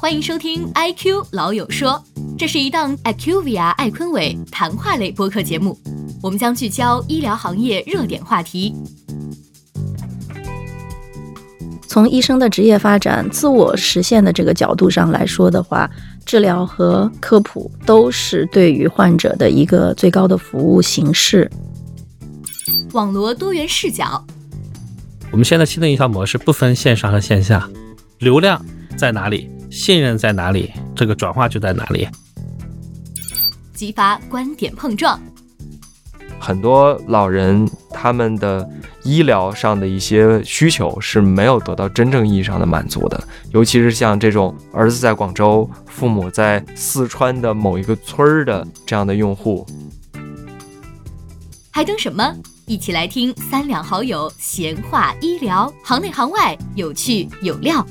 欢迎收听《I Q 老友说》，这是一档 IQVIA 艾坤伟谈话类播客节目。我们将聚焦医疗行业热点话题。从医生的职业发展、自我实现的这个角度上来说的话，治疗和科普都是对于患者的一个最高的服务形式。网罗多元视角。我们现在新的营销模式不分线上和线下，流量在哪里？信任在哪里，这个转化就在哪里。激发观点碰撞。很多老人他们的医疗上的一些需求是没有得到真正意义上的满足的，尤其是像这种儿子在广州，父母在四川的某一个村儿的这样的用户。还等什么？一起来听三两好友闲话医疗，行内行外，有趣有料。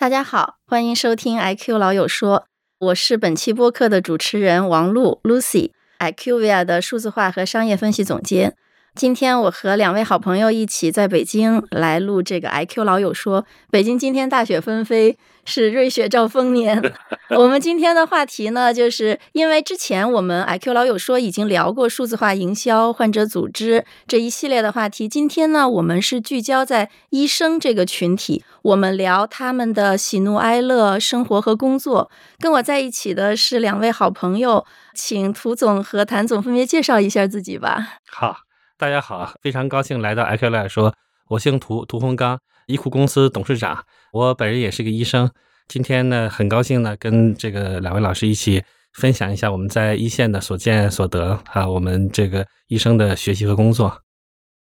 大家好，欢迎收听 IQ 老友说，我是本期播客的主持人王璐 Lucy，IQVIA 的数字化和商业分析总监。今天我和两位好朋友一起在北京来录这个 IQ 老友说。北京今天大雪纷飞，是瑞雪兆丰年。我们今天的话题呢，就是因为之前我们 IQ 老友说已经聊过数字化营销、患者组织这一系列的话题。今天呢，我们是聚焦在医生这个群体，我们聊他们的喜怒哀乐、生活和工作。跟我在一起的是两位好朋友，请涂总和谭总分别介绍一下自己吧。好。大家好，非常高兴来到 IQ 来说，我姓涂，涂洪刚，医库公司董事长。我本人也是个医生。今天呢，很高兴呢，跟这个两位老师一起分享一下我们在一线的所见所得啊，我们这个医生的学习和工作。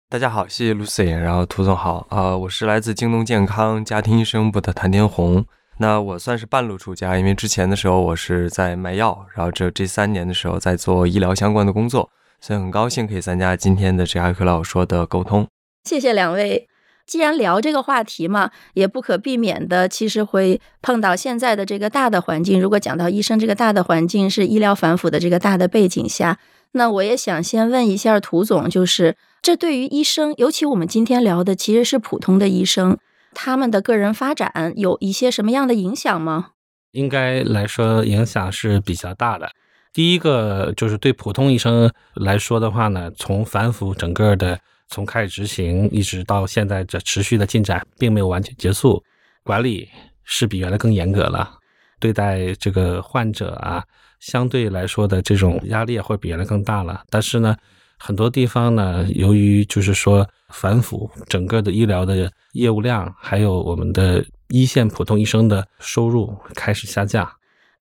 大家好，谢谢 Lucy，然后涂总好啊，我是来自京东健康家庭医生部的谭天红。那我算是半路出家，因为之前的时候我是在卖药，然后这这三年的时候在做医疗相关的工作。所以很高兴可以参加今天的这阿克老说的沟通。谢谢两位。既然聊这个话题嘛，也不可避免的，其实会碰到现在的这个大的环境。如果讲到医生这个大的环境是医疗反腐的这个大的背景下，那我也想先问一下涂总，就是这对于医生，尤其我们今天聊的其实是普通的医生，他们的个人发展有一些什么样的影响吗？应该来说，影响是比较大的。第一个就是对普通医生来说的话呢，从反腐整个的从开始执行一直到现在这持续的进展，并没有完全结束，管理是比原来更严格了，对待这个患者啊，相对来说的这种压力会比原来更大了。但是呢，很多地方呢，由于就是说反腐，整个的医疗的业务量，还有我们的一线普通医生的收入开始下降。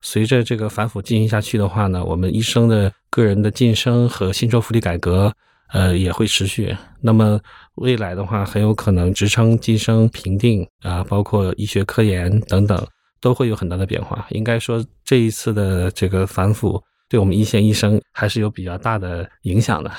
随着这个反腐进行下去的话呢，我们医生的个人的晋升和薪酬福利改革，呃，也会持续。那么未来的话，很有可能职称晋升评定啊，包括医学科研等等，都会有很大的变化。应该说，这一次的这个反腐，对我们一线医生还是有比较大的影响的。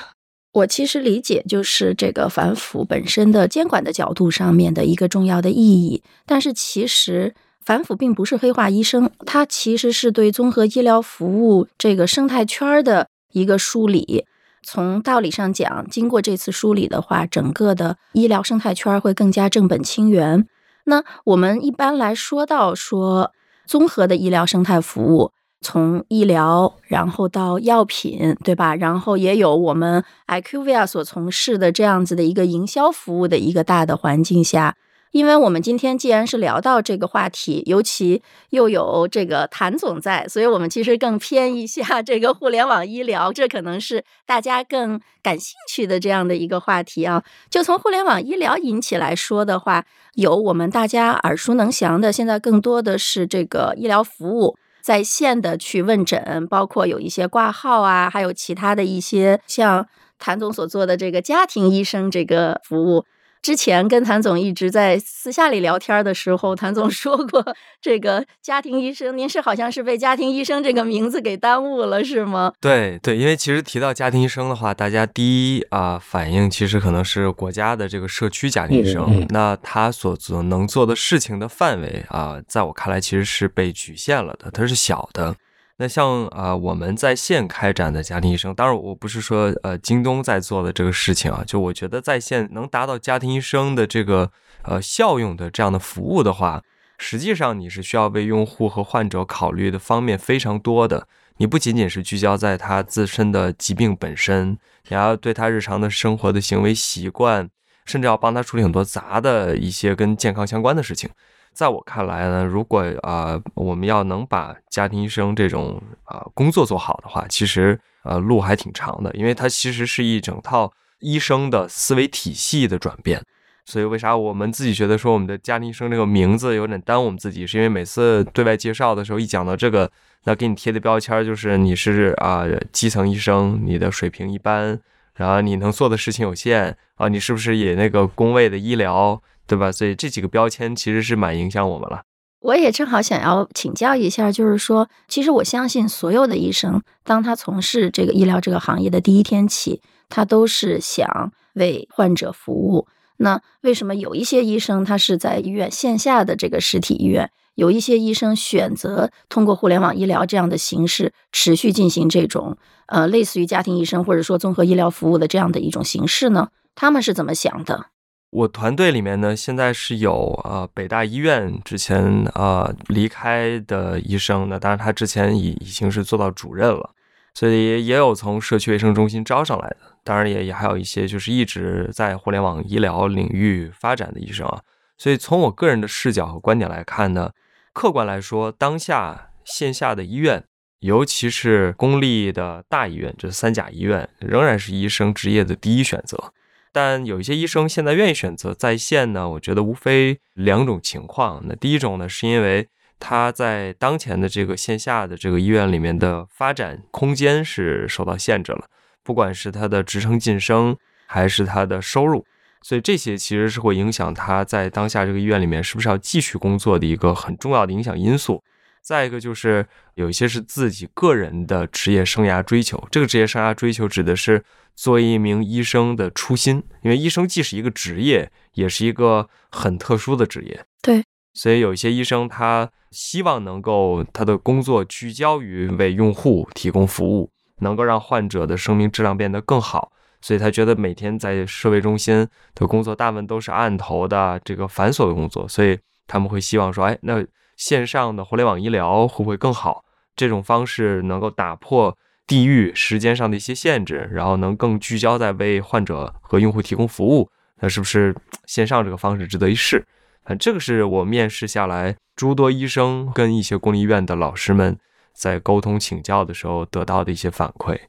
我其实理解，就是这个反腐本身的监管的角度上面的一个重要的意义，但是其实。反腐并不是黑化医生，它其实是对综合医疗服务这个生态圈的一个梳理。从道理上讲，经过这次梳理的话，整个的医疗生态圈会更加正本清源。那我们一般来说到说综合的医疗生态服务，从医疗然后到药品，对吧？然后也有我们 IQVIA 所从事的这样子的一个营销服务的一个大的环境下。因为我们今天既然是聊到这个话题，尤其又有这个谭总在，所以我们其实更偏一下这个互联网医疗，这可能是大家更感兴趣的这样的一个话题啊。就从互联网医疗引起来说的话，有我们大家耳熟能详的，现在更多的是这个医疗服务在线的去问诊，包括有一些挂号啊，还有其他的一些像谭总所做的这个家庭医生这个服务。之前跟谭总一直在私下里聊天的时候，谭总 说过，这个家庭医生，您是好像是被家庭医生这个名字给耽误了，是吗？对对，因为其实提到家庭医生的话，大家第一啊反应其实可能是国家的这个社区家庭医生，那他所做能做的事情的范围啊，在我看来其实是被局限了的，它是小的。那像啊，我们在线开展的家庭医生，当然我不是说呃京东在做的这个事情啊，就我觉得在线能达到家庭医生的这个呃效用的这样的服务的话，实际上你是需要为用户和患者考虑的方面非常多的。你不仅仅是聚焦在他自身的疾病本身，你要对他日常的生活的行为习惯，甚至要帮他处理很多杂的一些跟健康相关的事情。在我看来呢，如果啊，我们要能把家庭医生这种啊工作做好的话，其实呃路还挺长的，因为它其实是一整套医生的思维体系的转变。所以为啥我们自己觉得说我们的家庭医生这个名字有点耽误我们自己，是因为每次对外介绍的时候一讲到这个，那给你贴的标签就是你是啊基层医生，你的水平一般，然后你能做的事情有限啊，你是不是也那个工位的医疗？对吧？所以这几个标签其实是蛮影响我们了。我也正好想要请教一下，就是说，其实我相信所有的医生，当他从事这个医疗这个行业的第一天起，他都是想为患者服务。那为什么有一些医生他是在医院线下的这个实体医院，有一些医生选择通过互联网医疗这样的形式持续进行这种呃类似于家庭医生或者说综合医疗服务的这样的一种形式呢？他们是怎么想的？我团队里面呢，现在是有呃北大医院之前呃离开的医生，那当然他之前已已经是做到主任了，所以也有从社区卫生中心招上来的，当然也也还有一些就是一直在互联网医疗领域发展的医生啊。所以从我个人的视角和观点来看呢，客观来说，当下线下的医院，尤其是公立的大医院，这三甲医院，仍然是医生职业的第一选择。但有一些医生现在愿意选择在线呢，我觉得无非两种情况。那第一种呢，是因为他在当前的这个线下的这个医院里面的发展空间是受到限制了，不管是他的职称晋升还是他的收入，所以这些其实是会影响他在当下这个医院里面是不是要继续工作的一个很重要的影响因素。再一个就是有一些是自己个人的职业生涯追求，这个职业生涯追求指的是。作为一名医生的初心，因为医生既是一个职业，也是一个很特殊的职业。对，所以有一些医生他希望能够他的工作聚焦于为用户提供服务，能够让患者的生命质量变得更好。所以他觉得每天在社卫中心的工作大部分都是案头的这个繁琐的工作，所以他们会希望说，哎，那线上的互联网医疗会不会更好？这种方式能够打破。地域、时间上的一些限制，然后能更聚焦在为患者和用户提供服务，那是不是线上这个方式值得一试？啊，这个是我面试下来诸多医生跟一些公立医院的老师们在沟通请教的时候得到的一些反馈。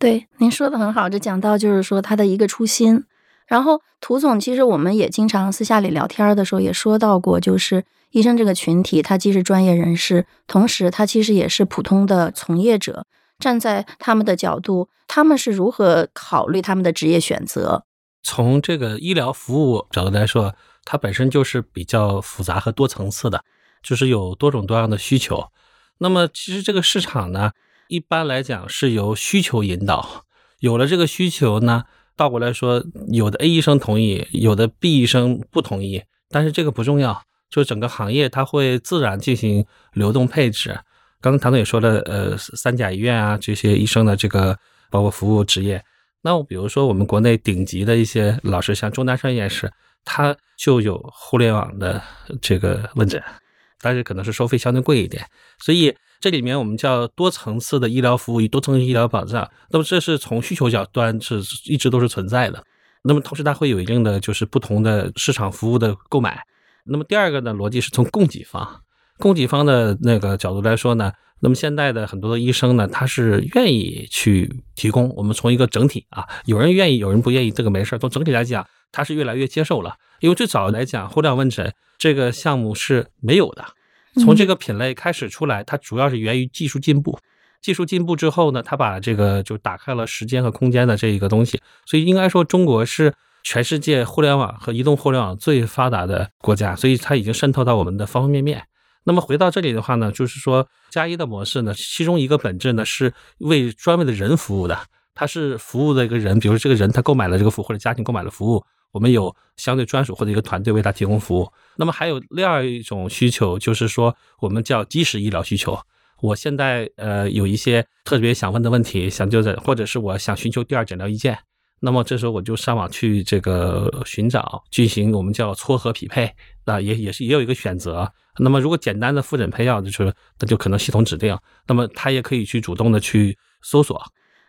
对，您说的很好，这讲到就是说他的一个初心。然后涂总，其实我们也经常私下里聊天的时候也说到过，就是医生这个群体，他既是专业人士，同时他其实也是普通的从业者。站在他们的角度，他们是如何考虑他们的职业选择？从这个医疗服务角度来说，它本身就是比较复杂和多层次的，就是有多种多样的需求。那么，其实这个市场呢，一般来讲是由需求引导。有了这个需求呢，倒过来说，有的 A 医生同意，有的 B 医生不同意，但是这个不重要，就整个行业它会自然进行流动配置。刚刚唐总也说了，呃，三甲医院啊，这些医生的这个包括服务职业，那我比如说我们国内顶级的一些老师，像钟南山院士，他就有互联网的这个问诊，但是可能是收费相对贵一点，所以这里面我们叫多层次的医疗服务与多层次医疗保障，那么这是从需求角端是一直都是存在的，那么同时它会有一定的就是不同的市场服务的购买，那么第二个呢逻辑是从供给方。供给方的那个角度来说呢，那么现在的很多的医生呢，他是愿意去提供。我们从一个整体啊，有人愿意，有人不愿意，这个没事儿从整体来讲，他是越来越接受了。因为最早来讲，互联网问诊这个项目是没有的。从这个品类开始出来，它主要是源于技术进步。技术进步之后呢，它把这个就打开了时间和空间的这一个东西。所以应该说，中国是全世界互联网和移动互联网最发达的国家。所以它已经渗透到我们的方方面面。那么回到这里的话呢，就是说加一的模式呢，其中一个本质呢是为专门的人服务的，它是服务的一个人，比如这个人他购买了这个服务，或者家庭购买了服务，我们有相对专属或者一个团队为他提供服务。那么还有另外一种需求，就是说我们叫基石医疗需求，我现在呃有一些特别想问的问题，想就诊或者是我想寻求第二诊疗意见，那么这时候我就上网去这个寻找，进行我们叫撮合匹配啊，也也是也有一个选择。那么如果简单的复诊配药，就是那就可能系统指定，那么他也可以去主动的去搜索，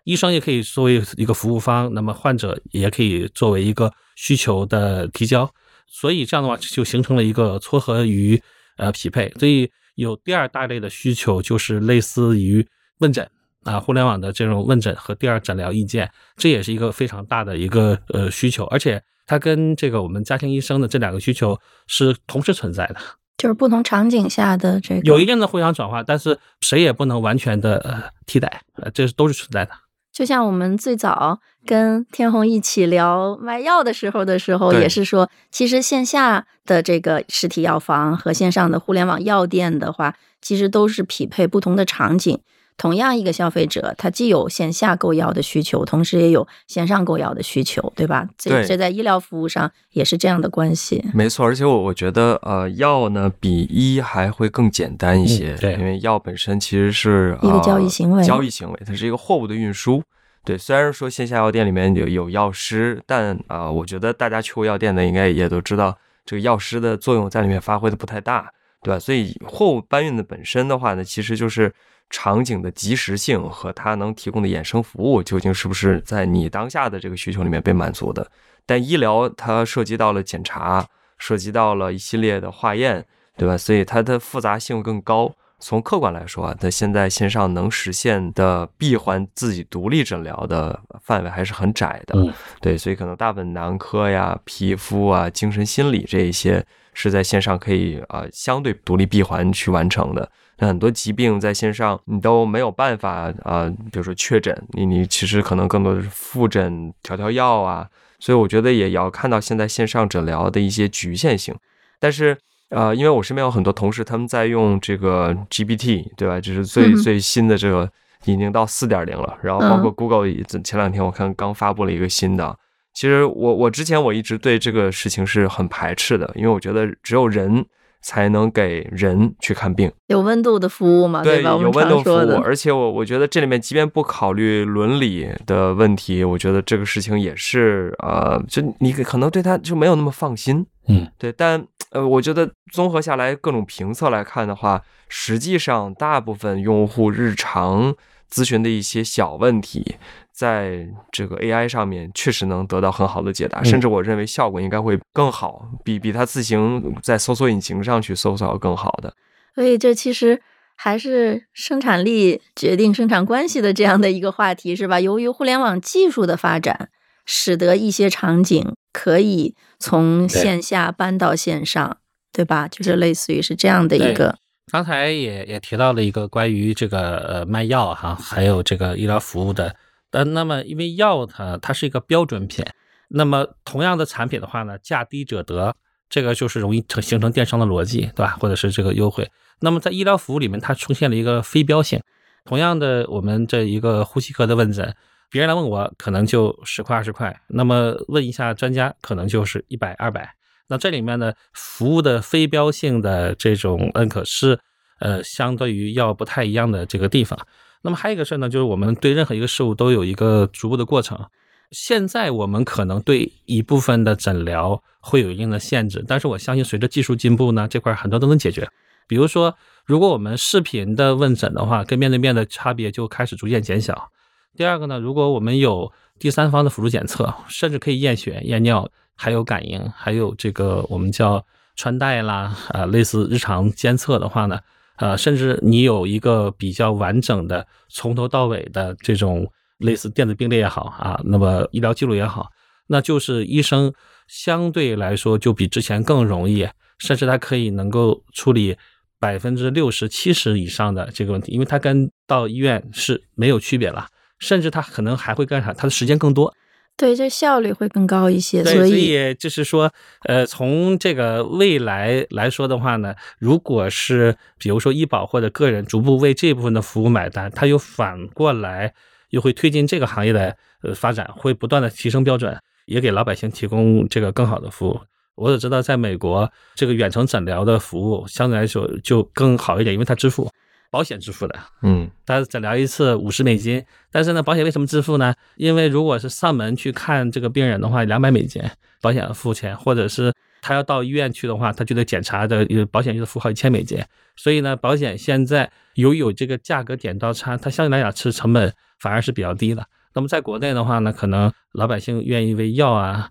医生也可以作为一个服务方，那么患者也可以作为一个需求的提交，所以这样的话就形成了一个撮合与呃匹配，所以。有第二大类的需求，就是类似于问诊啊，互联网的这种问诊和第二诊疗意见，这也是一个非常大的一个呃需求，而且它跟这个我们家庭医生的这两个需求是同时存在的，就是不同场景下的这个有一定的互相转化，但是谁也不能完全的呃替代，呃，这都是存在的。就像我们最早跟天虹一起聊卖药的时候的时候，也是说，其实线下的这个实体药房和线上的互联网药店的话，其实都是匹配不同的场景。同样一个消费者，他既有线下购药的需求，同时也有线上购药的需求，对吧？这这在医疗服务上也是这样的关系。没错，而且我我觉得，呃，药呢比医还会更简单一些，对，因为药本身其实是一个交易行为，交易行为，它是一个货物的运输。对，虽然说线下药店里面有有药师，但啊，我觉得大家去过药店的应该也都知道，这个药师的作用在里面发挥的不太大，对吧？所以货物搬运的本身的话呢，其实就是。场景的及时性和它能提供的衍生服务，究竟是不是在你当下的这个需求里面被满足的？但医疗它涉及到了检查，涉及到了一系列的化验，对吧？所以它的复杂性更高。从客观来说，它现在线上能实现的闭环自己独立诊疗的范围还是很窄的。对，所以可能大部分男科呀、皮肤啊、精神心理这一些是在线上可以啊相对独立闭环去完成的。那很多疾病在线上你都没有办法啊，比如说确诊，你你其实可能更多的是复诊调调药啊，所以我觉得也要看到现在线上诊疗的一些局限性。但是呃，因为我身边有很多同事他们在用这个 GPT，对吧？就是最最新的这个已经到四点零了，然后包括 Google 前两天我看刚发布了一个新的。其实我我之前我一直对这个事情是很排斥的，因为我觉得只有人。才能给人去看病，有温度的服务嘛？对吧？有温度服务，而且我我觉得这里面即便不考虑伦理的问题，我觉得这个事情也是呃，就你可能对他就没有那么放心，嗯，对。但呃，我觉得综合下来各种评测来看的话，实际上大部分用户日常咨询的一些小问题。在这个 AI 上面确实能得到很好的解答，甚至我认为效果应该会更好，比比它自行在搜索引擎上去搜索要更好的。所以这其实还是生产力决定生产关系的这样的一个话题，是吧？由于互联网技术的发展，使得一些场景可以从线下搬到线上，对吧？就是类似于是这样的一个。刚才也也提到了一个关于这个呃卖药哈，还有这个医疗服务的。呃，那么因为药它它是一个标准品，那么同样的产品的话呢，价低者得，这个就是容易成形成电商的逻辑，对吧？或者是这个优惠。那么在医疗服务里面，它出现了一个非标性。同样的，我们这一个呼吸科的问诊，别人来问我可能就十块二十块，那么问一下专家可能就是一百二百。那这里面呢，服务的非标性的这种认可是，呃，相对于药不太一样的这个地方。那么还有一个事儿呢，就是我们对任何一个事物都有一个逐步的过程。现在我们可能对一部分的诊疗会有一定的限制，但是我相信随着技术进步呢，这块很多都能解决。比如说，如果我们视频的问诊的话，跟面对面的差别就开始逐渐减小。第二个呢，如果我们有第三方的辅助检测，甚至可以验血、验尿，还有感应，还有这个我们叫穿戴啦，啊，类似日常监测的话呢。呃，甚至你有一个比较完整的从头到尾的这种类似电子病历也好啊，那么医疗记录也好，那就是医生相对来说就比之前更容易，甚至他可以能够处理百分之六十七十以上的这个问题，因为他跟到医院是没有区别了，甚至他可能还会干啥？他的时间更多。对，这效率会更高一些。所以就是说，呃，从这个未来来说的话呢，如果是比如说医保或者个人逐步为这部分的服务买单，它又反过来又会推进这个行业的呃发展，会不断的提升标准，也给老百姓提供这个更好的服务。我只知道，在美国这个远程诊疗的服务相对来说就更好一点，因为它支付。保险支付的，嗯他诊疗一次五十美金，但是呢，保险为什么支付呢？因为如果是上门去看这个病人的话，两百美金，保险付钱，或者是他要到医院去的话，他就得检查的，保险就得付好几千美金。所以呢，保险现在由于有这个价格点到差，它相对来讲是成本反而是比较低的。那么在国内的话呢，可能老百姓愿意为药啊，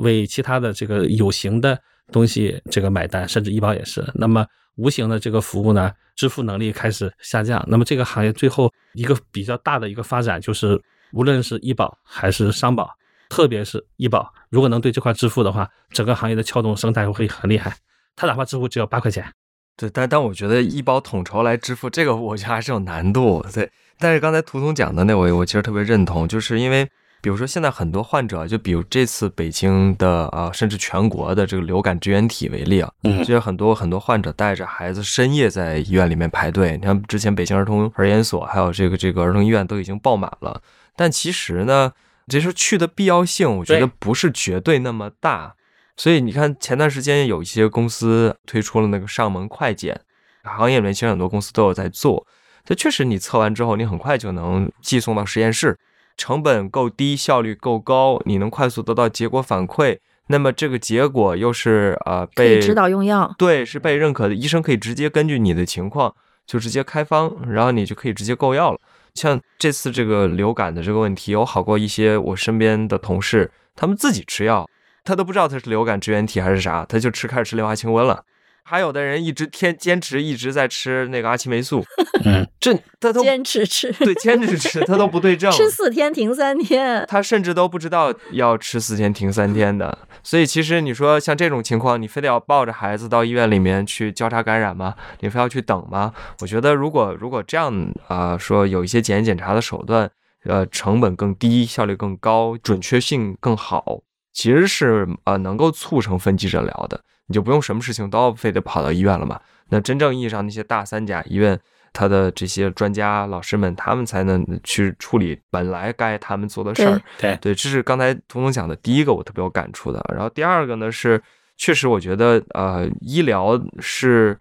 为其他的这个有形的东西这个买单，甚至医保也是。那么无形的这个服务呢，支付能力开始下降。那么这个行业最后一个比较大的一个发展，就是无论是医保还是商保，特别是医保，如果能对这块支付的话，整个行业的撬动生态会很厉害。它哪怕支付只有八块钱，对，但但我觉得医保统筹来支付这个，我觉得还是有难度。对，但是刚才涂总讲的那我我其实特别认同，就是因为比如说现在很多患者，就比如这次北京的啊，甚至全国的这个流感支原体为例啊，嗯就有很多很多患者带着孩子深夜在医院里面排队。你看之前北京儿童儿研所还有这个这个儿童医院都已经爆满了，但其实呢，这是去的必要性，我觉得不是绝对那么大。所以你看，前段时间有一些公司推出了那个上门快检，行业里面其实很多公司都有在做。这确实，你测完之后，你很快就能寄送到实验室，成本够低，效率够高，你能快速得到结果反馈。那么这个结果又是呃被指导用药。对，是被认可的，医生可以直接根据你的情况就直接开方，然后你就可以直接购药了。像这次这个流感的这个问题，有好过一些我身边的同事，他们自己吃药，他都不知道他是流感支原体还是啥，他就吃开始吃莲花清瘟了。还有的人一直天坚持一直在吃那个阿奇霉素，嗯，这他都坚持吃，对坚持吃，他都不对症，吃四天停三天。他甚至都不知道要吃四天停三天的，所以其实你说像这种情况，你非得要抱着孩子到医院里面去交叉感染吗？你非要去等吗？我觉得如果如果这样啊、说有一些检验检查的手段，呃，成本更低，效率更高，准确性更好，其实是呃能够促成分级诊疗的，你就不用什么事情都要非得跑到医院了嘛。那真正意义上那些大三甲医院。他的这些专家老师们，他们才能去处理本来该他们做的事儿。对，对，这是刚才彤彤讲的第一个，我特别有感触的。然后第二个呢是，确实我觉得呃，医疗是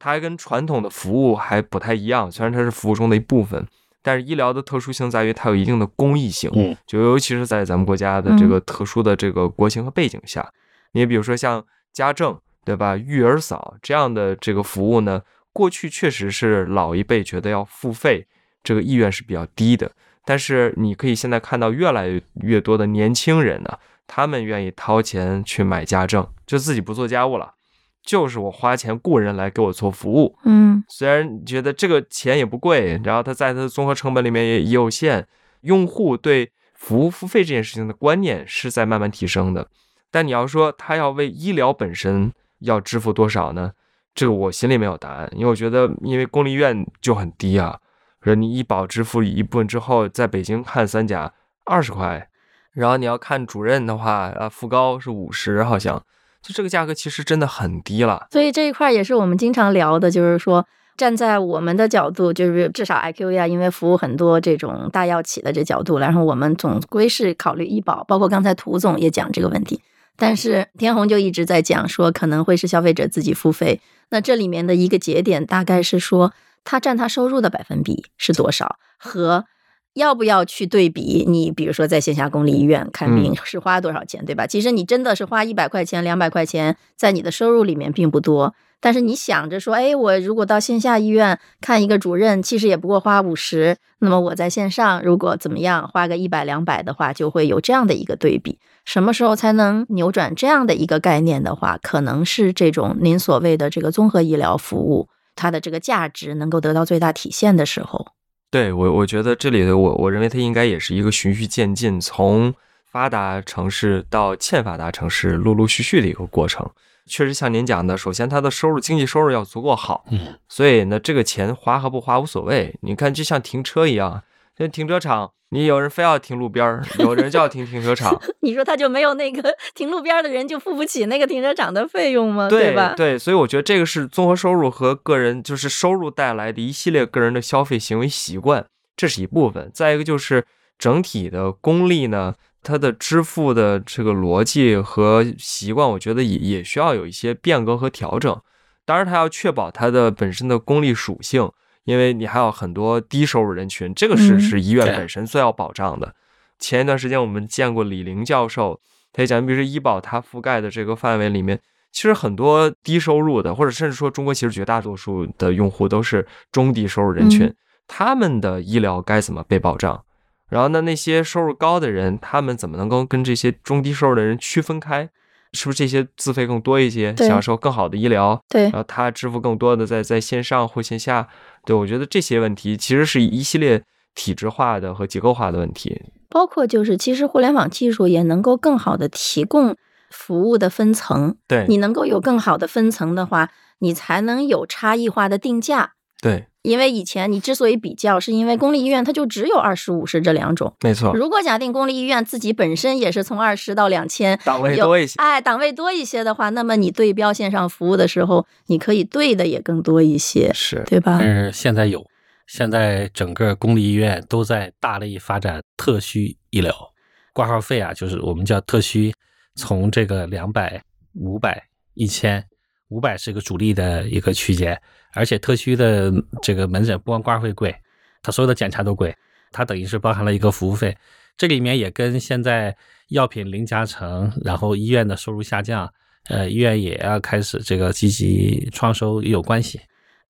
它还跟传统的服务还不太一样，虽然它是服务中的一部分，但是医疗的特殊性在于它有一定的公益性，嗯，就尤其是在咱们国家的这个特殊的这个国情和背景下，你比如说像家政，对吧？育儿嫂这样的这个服务呢，过去确实是老一辈觉得要付费，这个意愿是比较低的。但是你可以现在看到越来越多的年轻人呢，他们愿意掏钱去买家政，就自己不做家务了，就是我花钱雇人来给我做服务。嗯，虽然觉得这个钱也不贵，然后它在它的综合成本里面也也有限，用户对服务付费这件事情的观念是在慢慢提升的。但你要说他要为医疗本身要支付多少呢？这个我心里没有答案，因为我觉得，因为公立医院就很低啊，说你医保支付一部分之后，在北京看三甲二十块，然后你要看主任的话，啊，副高是五十，好像，就这个价格其实真的很低了。所以这一块也是我们经常聊的，就是说。站在我们的角度，就是至少 IQV 啊因为服务很多这种大药企的这角度，然后我们总归是考虑医保，包括刚才涂总也讲这个问题。但是天虹就一直在讲说可能会是消费者自己付费，那这里面的一个节点大概是说它占他收入的百分比是多少，和要不要去对比你，比如说在线下公立医院看病是花多少钱，对吧？其实你真的是花一百块钱、两百块钱，在你的收入里面并不多。但是你想着说，哎，我如果到线下医院看一个主任，其实也不过花五十，那么我在线上如果怎么样，花个一百两百的话，就会有这样的一个对比。什么时候才能扭转这样的一个概念的话，可能是这种您所谓的这个综合医疗服务，它的这个价值能够得到最大体现的时候。对我，我觉得这里的我，我认为它应该也是一个循序渐进，从发达城市到欠发达城市，陆陆续续的一个过程。确实像您讲的，首先它的收入经济收入要足够好，嗯，所以呢，这个钱花和不花无所谓。你看，就像停车一样，这停车场，你有人非要停路边儿，有人就要停停车场，你说他就没有那个停路边的人就付不起那个停车场的费用吗？对吧？对，所以我觉得这个是综合收入和个人就是收入带来的一系列个人的消费行为习惯，这是一部分。再一个就是整体的功利呢。它的支付的这个逻辑和习惯，我觉得也也需要有一些变革和调整。当然，它要确保它的本身的功利属性，因为你还有很多低收入人群，这个是嗯是医院本身最要保障的。前一段时间我们见过李玲教授，他也讲，比如说医保它覆盖的这个范围里面，其实很多低收入的，或者甚至说中国其实绝大多数的用户都是中低收入人群，嗯他们的医疗该怎么被保障？然后呢，那些收入高的人，他们怎么能够跟这些中低收入的人区分开？是不是这些自费更多一些，享受更好的医疗？对然后他支付更多的在在线上或线下？对我觉得这些问题其实是一系列体制化的和结构化的问题。包括就是，其实互联网技术也能够更好的提供服务的分层。对你能够有更好的分层的话，你才能有差异化的定价。对，因为以前你之所以比较，是因为公立医院它就只有二十五十这两种。没错，如果假定公立医院自己本身也是从二十到两千，档位多一些。哎，档位多一些的话，那么你对标线上服务的时候，你可以对的也更多一些，是，对吧？但是现在有，现在整个公立医院都在大力发展特需医疗，挂号费啊，就是我们叫特需，从这个两百、五百、一千，五百是一个主力的一个区间，而且特需的这个门诊不光挂号费贵，它所有的检查都贵，它等于是包含了一个服务费，这里面也跟现在药品零加成，然后医院的收入下降，呃，医院也要开始这个积极创收也有关系。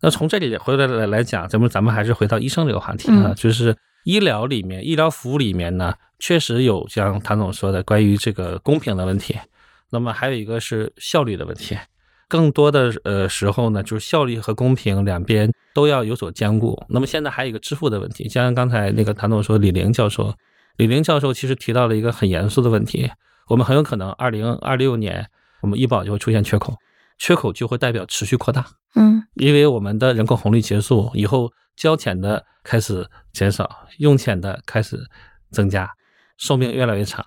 那从这里回来来来讲，咱们咱们还是回到医生这个话题啊，嗯就是医疗里面，医疗服务里面呢，确实有像谭总说的关于这个公平的问题，那么还有一个是效率的问题。更多的呃时候呢，就是效率和公平两边都要有所兼顾。那么现在还有一个支付的问题，像刚才那个谭总说，李玲教授，李玲教授其实提到了一个很严肃的问题，我们很有可能二零二六年我们医保就会出现缺口，缺口就会代表持续扩大。嗯因为我们的人口红利结束以后，交钱的开始减少，用钱的开始增加，寿命越来越长，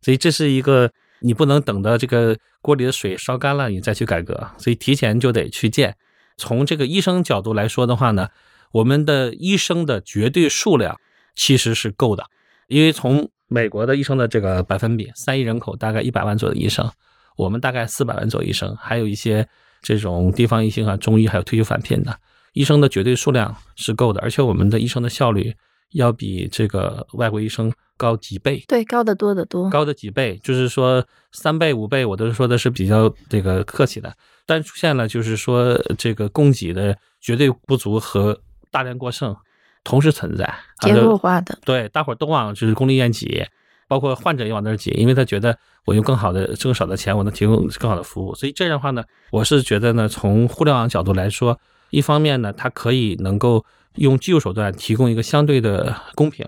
所以这是一个你不能等到这个锅里的水烧干了你再去改革，所以提前就得去建。从这个医生角度来说的话呢，我们的医生的绝对数量其实是够的，因为从美国的医生的这个百分比，三亿人口大概一百万左右的医生，我们大概四百万左右医生，还有一些这种地方医生啊、中医还有退休返聘的医生的绝对数量是够的，而且我们的医生的效率要比这个外国医生高几倍，对，高得多得多。高的几倍，就是说三倍、五倍，我都是说的是比较这个客气的。但出现了就是说这个供给的绝对不足和大量过剩同时存在，啊结构化的，对，大伙儿都往就是公立医院挤，包括患者也往那儿挤，因为他觉得我用更好的、更少的钱，我能提供更好的服务。所以这样的话呢，我是觉得呢，从互联网角度来说，一方面呢，它可以能够用技术手段提供一个相对的公平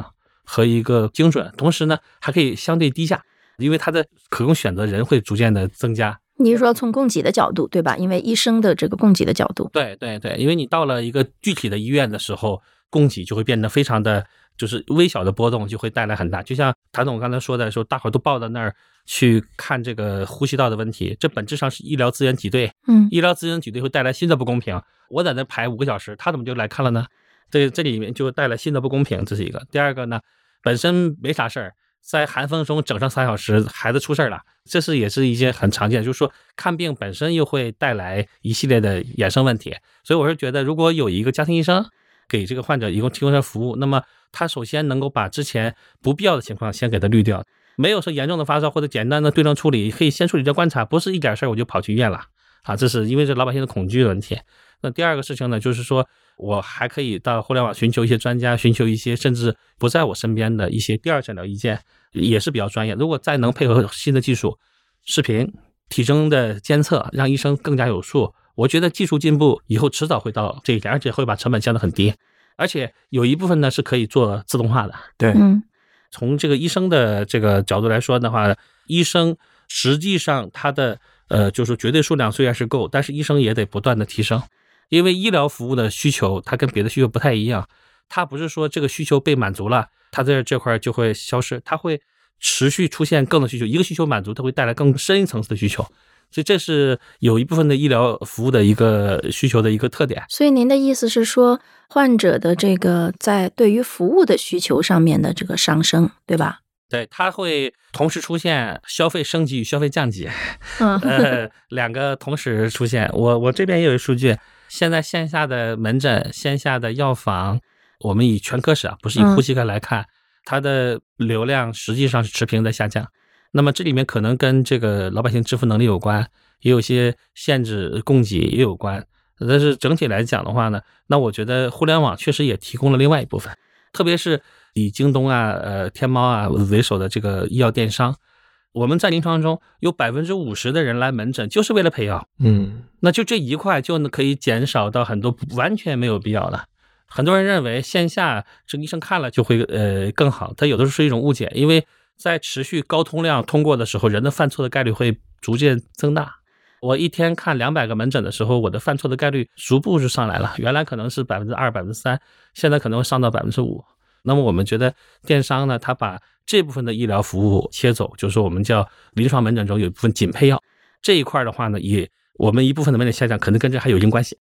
和一个精准，同时呢，还可以相对低价，因为它的可供选择人会逐渐的增加。你是说从供给的角度，对吧？因为医生的这个供给的角度，对对对，因为你到了一个具体的医院的时候，供给就会变得非常的，就是微小的波动就会带来很大。就像谭总刚才说的，说大伙儿都抱到那儿去看这个呼吸道的问题，这本质上是医疗资源挤兑，嗯医疗资源挤兑会带来新的不公平。我在那排五个小时，他怎么就来看了呢？这这里面就带来新的不公平，这是一个。第二个呢，本身没啥事儿，在寒风中整上三小时，孩子出事儿了，这是也是一件很常见，就是说看病本身又会带来一系列的衍生问题。所以我是觉得，如果有一个家庭医生给这个患者一共提供上服务，那么他首先能够把之前不必要的情况先给他滤掉，没有说严重的发烧或者简单的对症处理，可以先处理这观察，不是一点事儿我就跑去医院了啊，这是因为这老百姓的恐惧的问题。那第二个事情呢，就是说我还可以到互联网寻求一些专家，寻求一些甚至不在我身边的一些第二诊疗意见，也是比较专业。如果再能配合新的技术，视频、体征的监测，让医生更加有数，我觉得技术进步以后迟早会到这一点，而且会把成本降得很低。而且有一部分呢是可以做自动化的。对，嗯从这个医生的这个角度来说的话，医生实际上他的呃，就是绝对数量虽然是够，但是医生也得不断的提升，因为医疗服务的需求它跟别的需求不太一样，它不是说这个需求被满足了，它在这块就会消失，它会持续出现更多需求，一个需求满足，它会带来更深一层次的需求，所以这是有一部分的医疗服务的一个需求的一个特点。所以您的意思是说，患者的这个在对于服务的需求上面的这个上升，对吧？对，它会同时出现消费升级与消费降级，嗯呃，两个同时出现。我我这边也有数据，现在线下的门诊、线下的药房，我们以全科室啊，不是以呼吸科来看，它的流量实际上是持平在下降。那么这里面可能跟这个老百姓支付能力有关，也有些限制供给也有关。但是整体来讲的话呢，那我觉得互联网确实也提供了另外一部分，特别是以京东啊、呃天猫啊为首的这个医药电商，我们在临床中有百分之五十的人来门诊就是为了配药，嗯，那就这一块就可以减少到很多完全没有必要的。很多人认为线下这个医生看了就会呃更好，他有的时候是一种误解，因为在持续高通量通过的时候，人的犯错的概率会逐渐增大。我一天看两百个门诊的时候，我的犯错的概率逐步就上来了。原来可能是百分之二、百分之三，现在可能会上到百分之五。那么我们觉得电商呢，它把这部分的医疗服务切走，就是我们叫临床门诊中有一部分仅配药这一块的话呢，也我们一部分的门诊下降，可能跟这还有一定关系。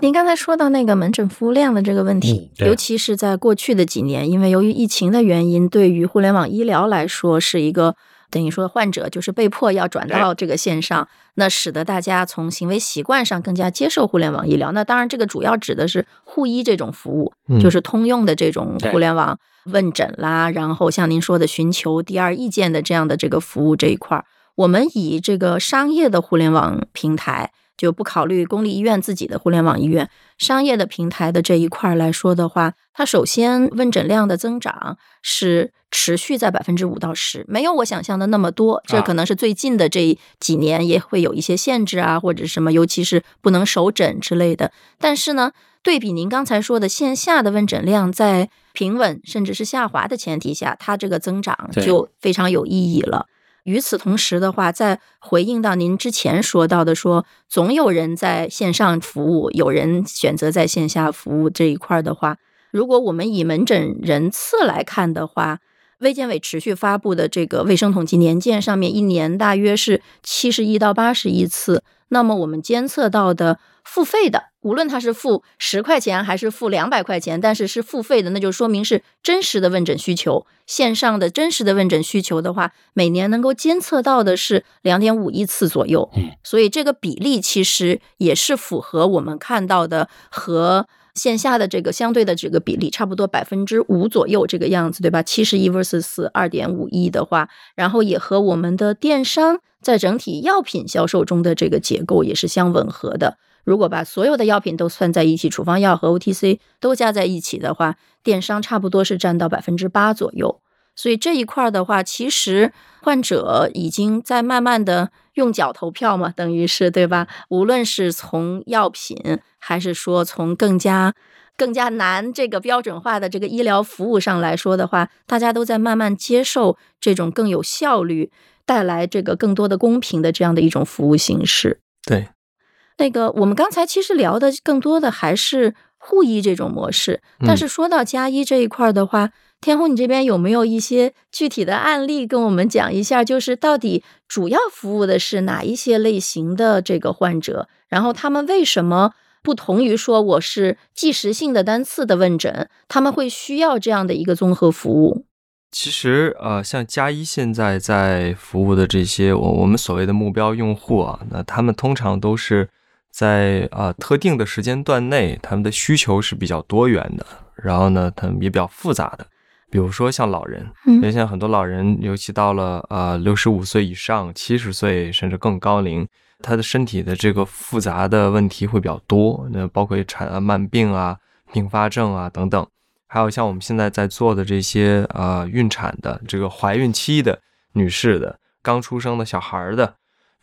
您刚才说到那个门诊服务量的这个问题，尤其是在过去的几年，因为由于疫情的原因，对于互联网医疗来说是一个。等于说，患者就是被迫要转到这个线上，那使得大家从行为习惯上更加接受互联网医疗。那当然，这个主要指的是护医这种服务，就是通用的这种互联网问诊啦，然后像您说的寻求第二意见的这样的这个服务这一块儿，我们以这个商业的互联网平台。就不考虑公立医院自己的互联网医院商业的平台的这一块来说的话，它首先问诊量的增长是持续在百分之五到十，没有我想象的那么多。这可能是最近的这几年也会有一些限制啊，或者什么，尤其是不能首诊之类的。但是呢，对比您刚才说的线下的问诊量在平稳甚至是下滑的前提下，它这个增长就非常有意义了。与此同时的话，在回应到您之前说到的，说总有人在线上服务，有人选择在线下服务这一块的话，如果我们以门诊人次来看的话，卫健委持续发布的这个卫生统计年鉴上面，一年大约是七十亿到八十亿次。那么我们监测到的付费的，无论他是付十块钱还是付两百块钱，但是是付费的，那就说明是真实的问诊需求。线上的真实的问诊需求的话，每年能够监测到的是两点五亿次左右。嗯，所以这个比例其实也是符合我们看到的和。线下的这个相对的这个比例差不多百分之五左右这个样子，对吧？七十亿 versus 二点五亿的话，然后也和我们的电商在整体药品销售中的这个结构也是相吻合的。如果把所有的药品都算在一起，处方药和 OTC 都加在一起的话，电商差不多是占到百分之八左右。所以这一块的话，其实患者已经在慢慢的用脚投票嘛，等于是对吧？无论是从药品，还是说从更加更加难这个标准化的这个医疗服务上来说的话，大家都在慢慢接受这种更有效率、带来这个更多的公平的这样的一种服务形式。对，那个我们刚才其实聊的更多的还是互医这种模式，但是说到加医这一块的话。天虹，你这边有没有一些具体的案例跟我们讲一下？就是到底主要服务的是哪一些类型的这个患者？然后他们为什么不同于说我是即时性的单次的问诊？他们会需要这样的一个综合服务？其实，呃，像加一现在在服务的这些我我们所谓的目标用户啊，那他们通常都是在啊特定的时间段内，他们的需求是比较多元的，然后呢，他们也比较复杂的。比如说像老人，因为现在很多老人，尤其到了啊六十五岁以上、七十岁甚至更高龄，他的身体的这个复杂的问题会比较多，那包括产啊慢病啊、并发症啊等等，还有像我们现在在做的这些呃孕产的、这个怀孕期的女士的、刚出生的小孩的，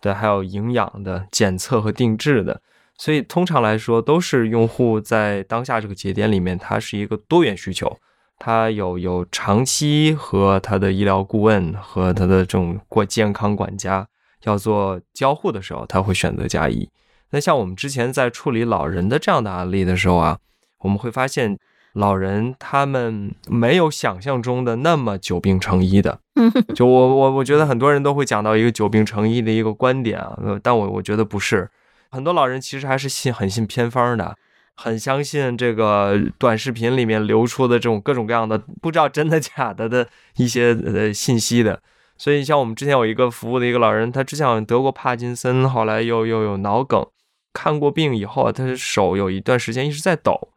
对，还有营养的检测和定制的，所以通常来说都是用户在当下这个节点里面，它是一个多元需求。他有有长期和他的医疗顾问和他的这种过健康管家要做交互的时候，他会选择加一。那像我们之前在处理老人的这样的案例的时候啊，我们会发现老人他们没有想象中的那么久病成医的。就我我我觉得很多人都会讲到一个久病成医的一个观点啊，但我我觉得不是，很多老人其实还是信很信偏方的。很相信这个短视频里面流出的这种各种各样的不知道真的假的的一些呃信息的，所以像我们之前有一个服务的一个老人，他之前好像得过帕金森，后来又又有脑梗，看过病以后，他的手有一段时间一直在抖，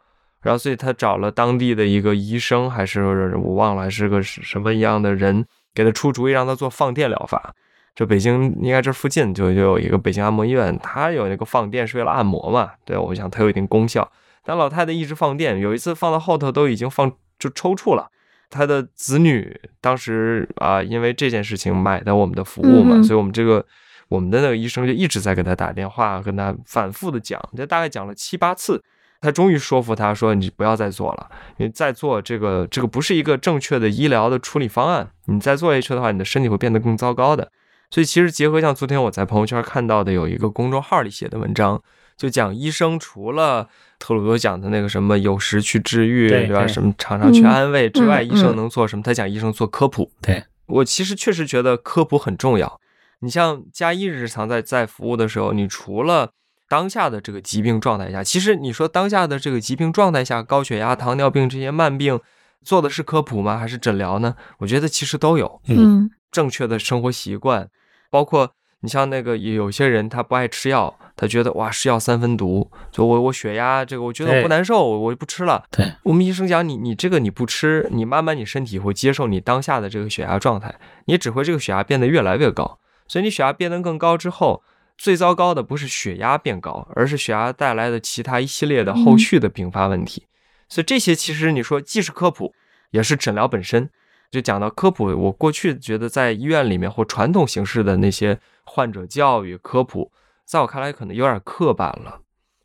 然后所以他找了当地的一个医生，还是我忘了，还是个什么一样的人，给他出主意让他做放电疗法。就北京应该这附近就就有一个北京按摩医院，他有那个放电是为了按摩嘛？对，我想它有一定功效。但老太太一直放电，有一次放到后头都已经放就抽搐了。他的子女当时啊，因为这件事情买的我们的服务嘛，所以我们这个我们的那个医生就一直在给他打电话，跟他反复的讲，这大概讲了七八次，他终于说服他说：“你不要再做了，因为再做这个这个不是一个正确的医疗的处理方案，你再做下去的话，你的身体会变得更糟糕的。”所以其实结合像昨天我在朋友圈看到的有一个公众号里写的文章，就讲医生除了特鲁多讲的那个什么有时去治愈，对吧？什么常常去安慰之外，医生能做什么？他讲医生做科普。对我其实确实觉得科普很重要。你像加一日常在在服务的时候，你除了当下的这个疾病状态下，其实你说当下的这个疾病状态下，高血压、糖尿病这些慢病做的是科普吗？还是诊疗呢？我觉得其实都有。嗯，正确的生活习惯。包括你像那个有些人他不爱吃药，他觉得哇吃药三分毒，就我我血压这个我觉得我不难受，我就不吃了。对我们医生讲你你这个你不吃，你慢慢你身体会接受你当下的这个血压状态，你只会这个血压变得越来越高。所以你血压变得更高之后，最糟糕的不是血压变高，而是血压带来的其他一系列的后续的并发问题。所以这些其实你说既是科普，也是诊疗本身。就讲到科普，我过去觉得在医院里面或传统形式的那些患者教育科普，在我看来可能有点刻板了，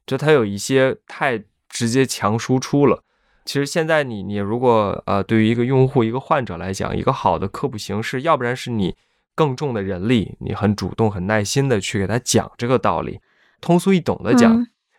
就它有一些太直接强输出了。其实现在你你如果呃对于一个用户一个患者来讲，一个好的科普形式，要不然是你更重的人力，你很主动很耐心的去给他讲这个道理，通俗易懂的讲；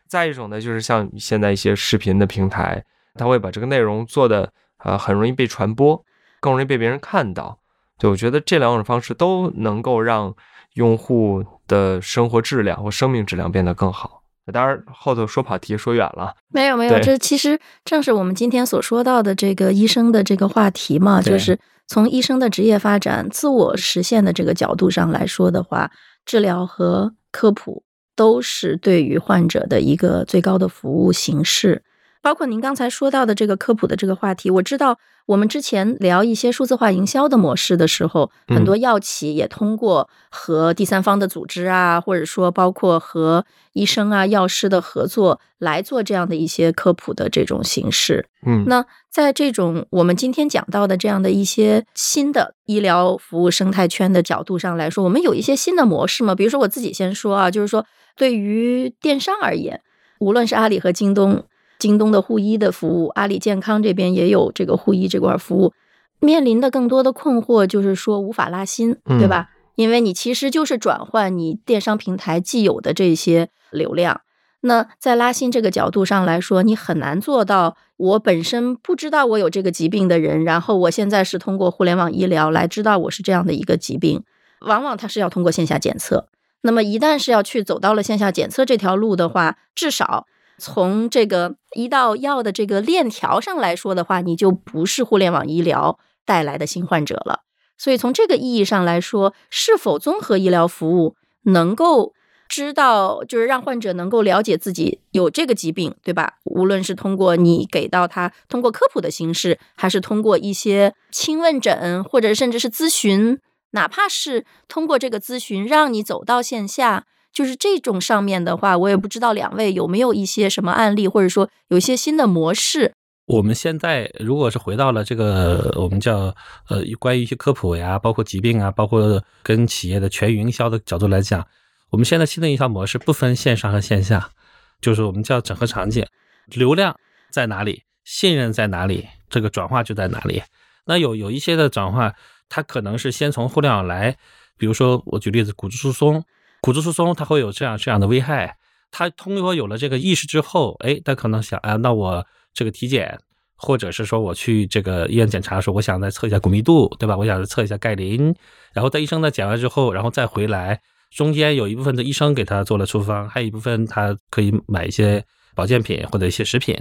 再一种呢，就是像现在一些视频的平台，他会把这个内容做的呃很容易被传播。更容易被别人看到，就我觉得这两种方式都能够让用户的生活质量或生命质量变得更好。当然，后头说跑题说远了，没有没有，这其实正是我们今天所说到的这个医生的这个话题嘛，就是从医生的职业发展、自我实现的这个角度上来说的话，治疗和科普都是对于患者的一个最高的服务形式。包括您刚才说到的这个科普的这个话题，我知道我们之前聊一些数字化营销的模式的时候，很多药企也通过和第三方的组织啊，或者说包括和医生啊、药师的合作来做这样的一些科普的这种形式。嗯，那在这种我们今天讲到的这样的一些新的医疗服务生态圈的角度上来说，我们有一些新的模式吗？比如说我自己先说啊，就是说对于电商而言，无论是阿里和京东。京东的护医的服务，阿里健康这边也有这个护医这块服务，面临的更多的困惑就是说无法拉新，对吧？因为你其实就是转换你电商平台既有的这些流量，那在拉新这个角度上来说，你很难做到。我本身不知道我有这个疾病的人，然后我现在是通过互联网医疗来知道我是这样的一个疾病，往往它是要通过线下检测。那么一旦是要去走到了线下检测这条路的话，至少。从这个医到药的这个链条上来说的话，你就不是互联网医疗带来的新患者了。所以从这个意义上来说，是否综合医疗服务能够知道，就是让患者能够了解自己有这个疾病，对吧？无论是通过你给到他通过科普的形式，还是通过一些轻问诊，或者甚至是咨询，哪怕是通过这个咨询让你走到线下。就是这种上面的话，我也不知道两位有没有一些什么案例，或者说有一些新的模式。我们现在如果是回到了这个我们叫呃关于一些科普呀，包括疾病啊，包括跟企业的全营销的角度来讲，我们现在新的营销模式不分线上和线下，就是我们叫整合场景，流量在哪里，信任在哪里，这个转化就在哪里。那有有一些的转化，它可能是先从互联网来，比如说我举例子，骨质疏松。骨质疏松它会有这样这样的危害，他通过有了这个意识之后，哎，他可能想，啊，那我这个体检，或者是说我去这个医院检查的时候，我想再测一下骨密度，对吧？我想再测一下钙磷，然后在医生呢检完之后，然后再回来，中间有一部分的医生给他做了处方，还有一部分他可以买一些保健品或者一些食品，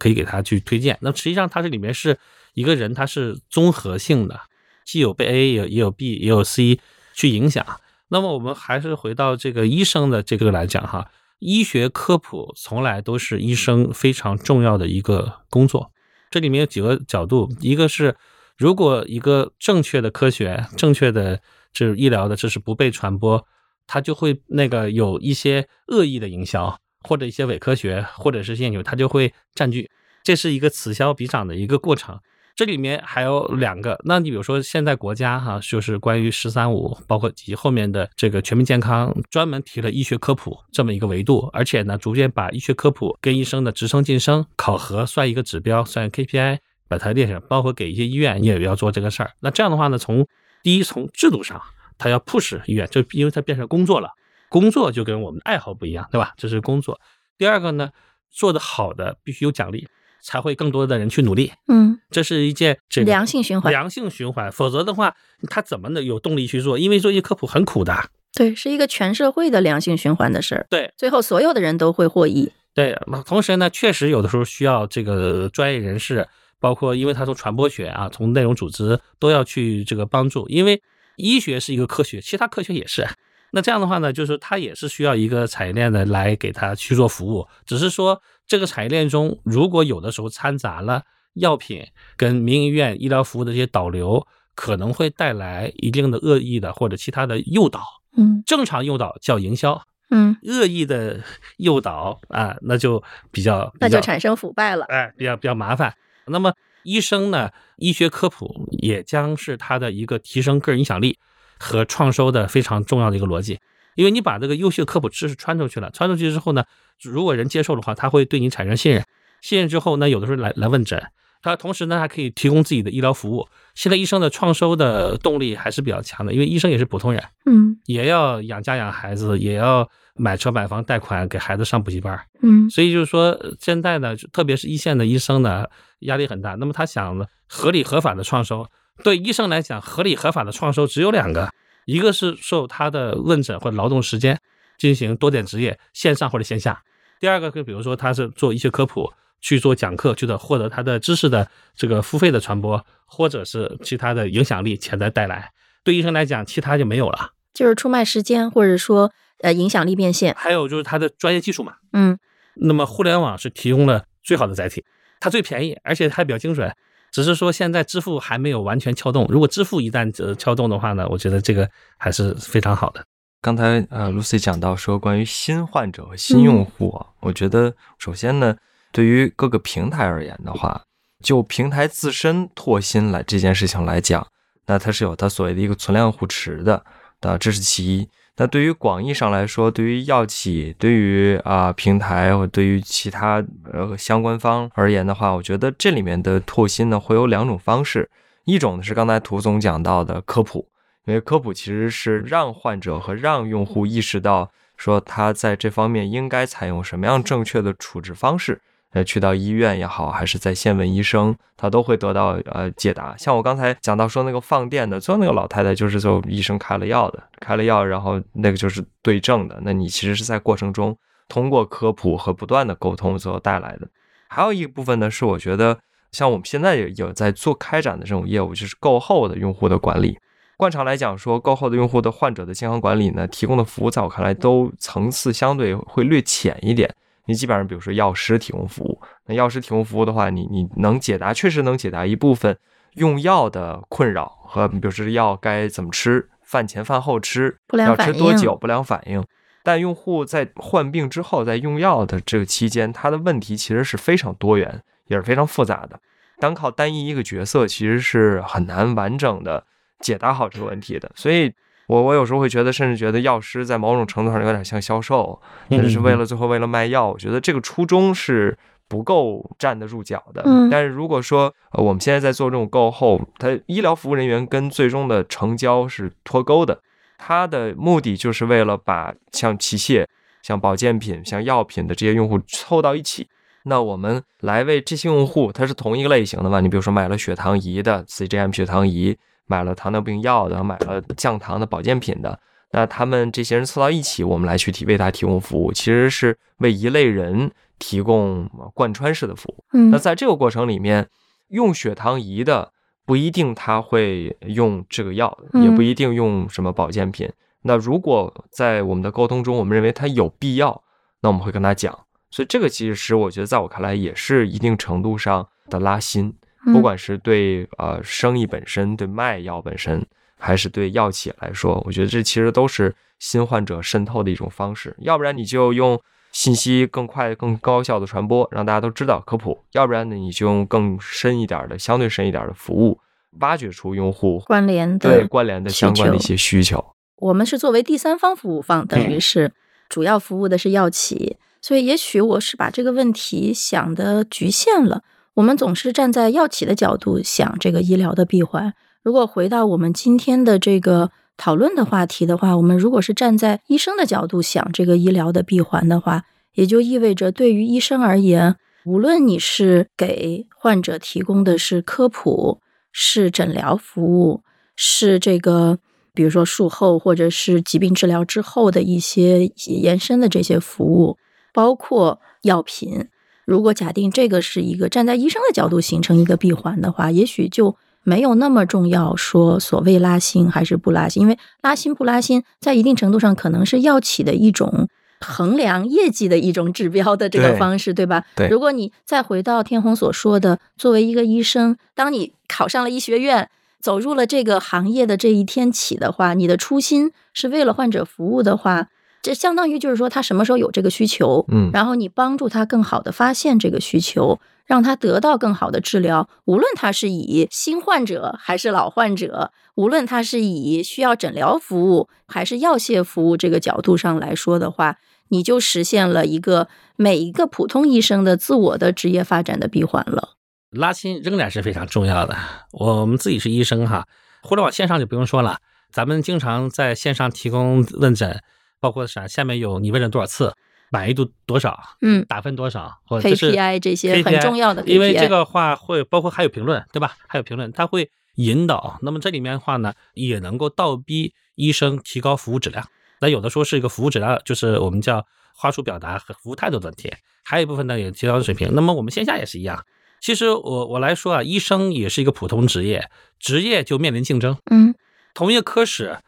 可以给他去推荐。那实际上它这里面是一个人，他是综合性的，既有被 A 也也有 B 也有 C 去影响。那么我们还是回到这个医生的这个来讲哈，医学科普从来都是医生非常重要的一个工作。这里面有几个角度，一个是如果一个正确的科学、正确的这医疗的知识不被传播，它就会那个有一些恶意的营销，或者一些伪科学，或者是研究，它就会占据。这是一个此消彼长的一个过程。这里面还有两个，那你比如说现在国家哈，就是关于“十三五”，包括以及后面的这个全民健康，专门提了医学科普这么一个维度，而且呢，逐渐把医学科普跟医生的职称晋升考核算一个指标，算 KPI，把它列上，包括给一些医院也要做这个事儿。那这样的话呢，从第一从制度上，它要 push 医院，就因为它变成工作了，工作就跟我们的爱好不一样，对吧？这是工作。第二个呢，做的好的必须有奖励。才会更多的人去努力，嗯，这是一件这个良性循环，良性循环。否则的话，他怎么能有动力去做？因为做一科普很苦的，对，是一个全社会的良性循环的事儿。对，最后所有的人都会获益。对，同时呢，确实有的时候需要这个专业人士，包括因为他从传播学啊，从内容组织都要去这个帮助。因为医学是一个科学，其他科学也是。那这样的话呢，就是它也是需要一个产业链的来给它去做服务，只是说。这个产业链中，如果有的时候掺杂了药品跟民营医院医疗服务的这些导流，可能会带来一定的恶意的或者其他的诱导。嗯，正常诱导叫营销，嗯，恶意的诱导啊，那就比较那就产生腐败了，哎，比较比较麻烦。那么医生呢，医学科普也将是他的一个提升个人影响力和创收的非常重要的一个逻辑。因为你把这个优秀科普知识穿出去了，穿出去之后呢，如果人接受的话，他会对你产生信任。信任之后呢，有的时候来来问诊，他同时呢还可以提供自己的医疗服务。现在医生的创收的动力还是比较强的，因为医生也是普通人，嗯，也要养家养孩子，也要买车买房贷款给孩子上补习班，嗯，所以就是说现在呢，特别是一线的医生呢，压力很大。那么他想合理合法的创收，对医生来讲，合理合法的创收只有两个。一个是受他的问诊或者劳动时间进行多点执业，线上或者线下；第二个就比如说他是做医学科普，去做讲课，去的获得他的知识的这个付费的传播，或者是其他的影响力潜在带来。对医生来讲，其他就没有了，就是出卖时间，或者说呃影响力变现。还有就是他的专业技术嘛，嗯，那么互联网是提供了最好的载体，它最便宜，而且还比较精准。只是说现在支付还没有完全撬动，如果支付一旦呃撬动的话呢，我觉得这个还是非常好的。刚才呃，Lucy 讲到说关于新患者和新用户，我觉得首先呢，对于各个平台而言的话，就平台自身拓新来这件事情来讲，那它是有它所谓的一个存量护持的，啊，这是其一。那对于广义上来说，对于药企、对于啊平台或对于其他呃相关方而言的话，我觉得这里面的拓新呢会有两种方式，一种呢是刚才涂总讲到的科普，因为科普其实是让患者和让用户意识到说他在这方面应该采用什么样正确的处置方式。呃，去到医院也好，还是在线问医生，他都会得到呃解答。像我刚才讲到说那个放电的，最后那个老太太就是就医生开了药的，开了药，然后那个就是对症的。那你其实是在过程中通过科普和不断的沟通最后带来的。还有一部分呢，是我觉得像我们现在也有在做开展的这种业务，就是购后的用户的管理。惯常来讲说，购后的用户的患者的健康管理呢，提供的服务在我看来都层次相对会略浅一点。你基本上，比如说药师提供服务，那药师提供服务的话，你你能解答，确实能解答一部分用药的困扰和，比如说药该怎么吃，饭前饭后吃，要吃多久，不良反应。但用户在患病之后，在用药的这个期间，他的问题其实是非常多元，也是非常复杂的。单靠单一一个角色，其实是很难完整的解答好这个问题的。所以。我我有时候会觉得，甚至觉得药师在某种程度上有点像销售，但是为了最后为了卖药。我觉得这个初衷是不够站得住脚的。但是如果说我们现在在做这种购后，它医疗服务人员跟最终的成交是脱钩的，它的目的就是为了把像器械、像保健品、像药品的这些用户凑到一起。那我们来为这些用户，它是同一个类型的嘛？你比如说买了血糖仪的 CGM 血糖仪。买了糖尿病药的，买了降糖的保健品的，那他们这些人凑到一起，我们来去提为他提供服务，其实是为一类人提供贯穿式的服务。嗯，那在这个过程里面，用血糖仪的不一定他会用这个药，也不一定用什么保健品。那如果在我们的沟通中，我们认为他有必要，那我们会跟他讲。所以这个其实我觉得在我看来也是一定程度上的拉新，不管是对呃生意本身、对卖药本身，还是对药企来说，我觉得这其实都是新患者渗透的一种方式。要不然你就用信息更快、更高效的传播，让大家都知道科普；要不然呢，你就用更深一点的、相对深一点的服务，挖掘出用户关联的对关联的相关的一些需求。我们是作为第三方服务方，等于是主要服务的是药企。所以，也许我是把这个问题想的局限了。我们总是站在药企的角度想这个医疗的闭环。如果回到我们今天的这个讨论的话题的话，我们如果是站在医生的角度想这个医疗的闭环的话，也就意味着对于医生而言，无论你是给患者提供的是科普、是诊疗服务、是这个比如说术后或者是疾病治疗之后的一些延伸的这些服务。包括药品，如果假定这个是一个站在医生的角度形成一个闭环的话，也许就没有那么重要。说所谓拉新还是不拉新，因为拉新不拉新，在一定程度上可能是药企的一种衡量业绩的一种指标的这个方式，对吧？对。如果你再回到天虹所说的，作为一个医生，当你考上了医学院，走入了这个行业的这一天起的话，你的初心是为了患者服务的话。这相当于就是说，他什么时候有这个需求，嗯，然后你帮助他更好的发现这个需求，让他得到更好的治疗。无论他是以新患者还是老患者，无论他是以需要诊疗服务还是药械服务这个角度上来说的话，你就实现了一个每一个普通医生的自我的职业发展的闭环了。拉新仍然是非常重要的。我们自己是医生哈，互联网线上就不用说了，咱们经常在线上提供问诊。包括啥？下面有你问了多少次，满意度多少？嗯，打分多少？或者 KPI 这些很重要的。因为这个话会包括还有评论，对吧？还有评论，它会引导。那么这里面的话呢，也能够倒逼医生提高服务质量。那有的说是一个服务质量，就是我们叫话术表达和服务态度的问题。还有一部分呢，也提高水平。那么我们线下也是一样。其实我我来说啊，医生也是一个普通职业，职业就面临竞争。嗯，同一个科室，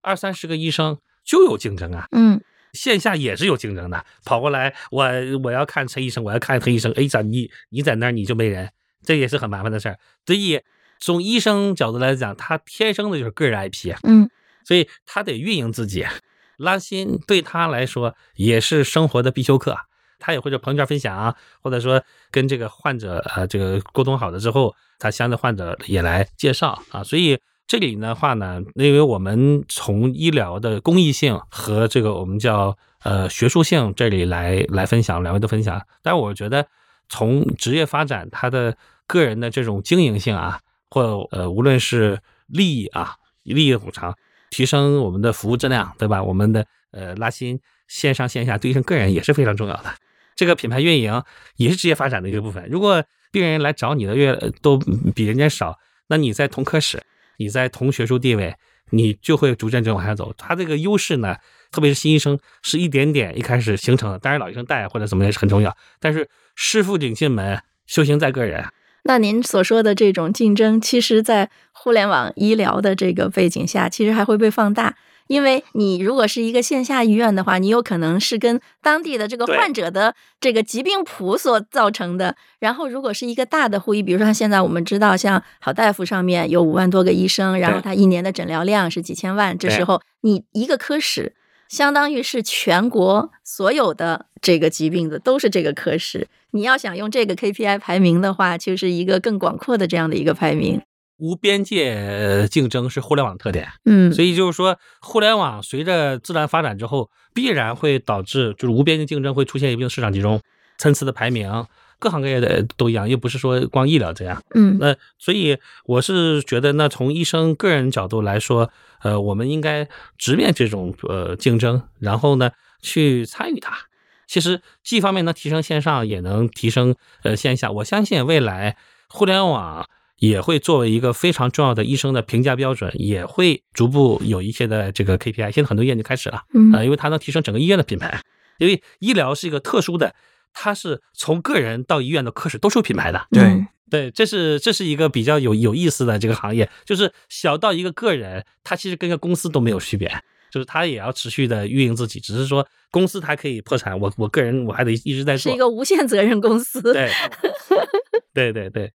二三十个医生。就有竞争啊，嗯，线下也是有竞争的。跑过来，我我要看陈医生，我要看陈医生。哎，咋你你在那儿你就没人，这也是很麻烦的事儿。所以从医生角度来讲，他天生的就是个人 IP 啊，嗯，所以他得运营自己。拉新对他来说也是生活的必修课，他也会在朋友圈分享，或者说跟这个患者呃这个沟通好了之后，他相应的患者也来介绍啊，所以。这里的话呢，因为我们从医疗的公益性和这个我们叫呃学术性这里来来分享两位的分享，但是我觉得从职业发展他的个人的这种经营性啊，或呃无论是利益啊利益的补偿，提升我们的服务质量，对吧？我们的呃拉新线上线下对医生个人也是非常重要的。这个品牌运营也是职业发展的一个部分。如果病人来找你的越都比人家少，那你在同科室。你在同学术地位，你就会逐渐就往下走。他这个优势呢，特别是新医生，是一点点一开始形成的。当然，老医生带或者怎么也是很重要。但是师傅领进门，修行在个人。那您所说的这种竞争，其实，在互联网医疗的这个背景下，其实还会被放大。因为你如果是一个线下医院的话，你有可能是跟当地的这个患者的这个疾病谱所造成的。然后，如果是一个大的会议，比如说现在我们知道，像好大夫上面有五万多个医生，然后他一年的诊疗量是几千万。这时候，你一个科室，相当于是全国所有的这个疾病的都是这个科室。你要想用这个 KPI 排名的话，就是一个更广阔的这样的一个排名。无边界竞争是互联网特点，嗯，所以就是说，互联网随着自然发展之后，必然会导致就是无边界竞争会出现一定市场集中、参差的排名，各行各业的都一样，又不是说光医疗这样，嗯，那所以我是觉得，那从医生个人角度来说，呃，我们应该直面这种呃竞争，然后呢去参与它。其实既方面能提升线上，也能提升呃线下。我相信未来互联网。也会作为一个非常重要的医生的评价标准，也会逐步有一些的这个 KPI。现在很多医院就开始了，啊，因为它能提升整个医院的品牌。因为医疗是一个特殊的，它是从个人到医院的科室都是有品牌的。对对，这是这是一个比较有有意思的这个行业，就是小到一个个人，他其实跟个公司都没有区别。就是他也要持续的运营自己，只是说公司它可以破产，我我个人我还得一直在做，是一个无限责任公司。对，对对对。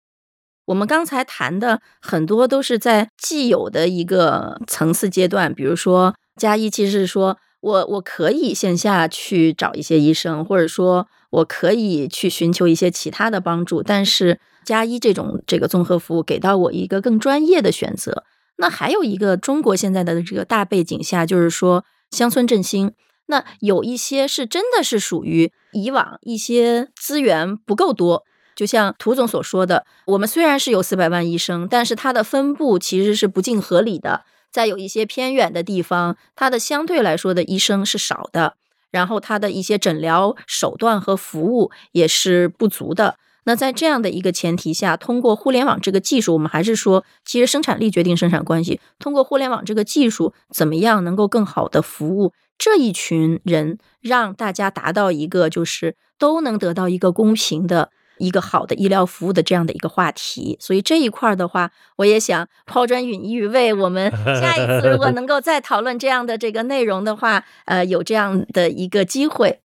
我们刚才谈的很多都是在既有的一个层次阶段，比如说加一其实是说我我可以线下去找一些医生，或者说我可以去寻求一些其他的帮助，但是加一这种这个综合服务给到我一个更专业的选择。那还有一个中国现在的这个大背景下，就是说乡村振兴，那有一些是真的是属于以往一些资源不够多。就像涂总所说的，我们虽然是有四百万医生，但是它的分布其实是不尽合理的。在有一些偏远的地方，它的相对来说的医生是少的，然后它的一些诊疗手段和服务也是不足的。那在这样的一个前提下，通过互联网这个技术，我们还是说，其实生产力决定生产关系。通过互联网这个技术，怎么样能够更好的服务这一群人，让大家达到一个就是都能得到一个公平的。一个好的医疗服务的这样的一个话题，所以这一块的话，我也想抛砖引玉，为我们下一次如果能够再讨论这样的这个内容的话，呃，有这样的一个机会。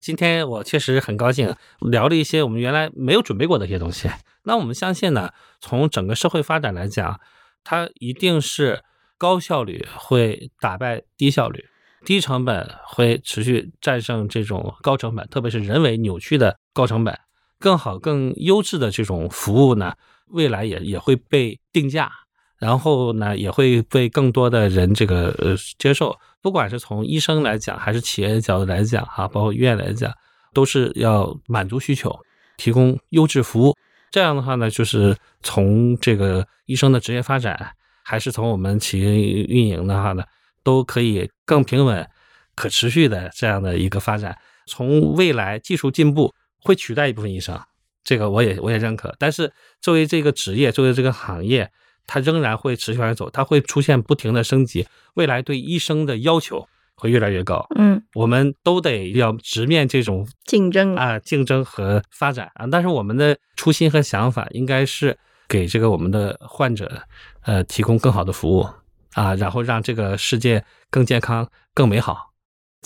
今天我确实很高兴聊了一些我们原来没有准备过的一些东西。那我们相信呢，从整个社会发展来讲，它一定是高效率会打败低效率，低成本会持续战胜这种高成本，特别是人为扭曲的高成本。更好、更优质的这种服务呢，未来也也会被定价，然后呢，也会被更多的人这个呃接受。不管是从医生来讲，还是企业角度来讲，哈，包括医院来讲，都是要满足需求，提供优质服务。这样的话呢，就是从这个医生的职业发展，还是从我们企业运营的话呢，都可以更平稳、可持续的这样的一个发展。从未来技术进步。会取代一部分医生，这个我也我也认可。但是作为这个职业，作为这个行业，它仍然会持续往前走，它会出现不停的升级。未来对医生的要求会越来越高。嗯，我们都得要直面这种竞争啊，竞争和发展啊。但是我们的初心和想法应该是给这个我们的患者呃提供更好的服务啊，然后让这个世界更健康、更美好。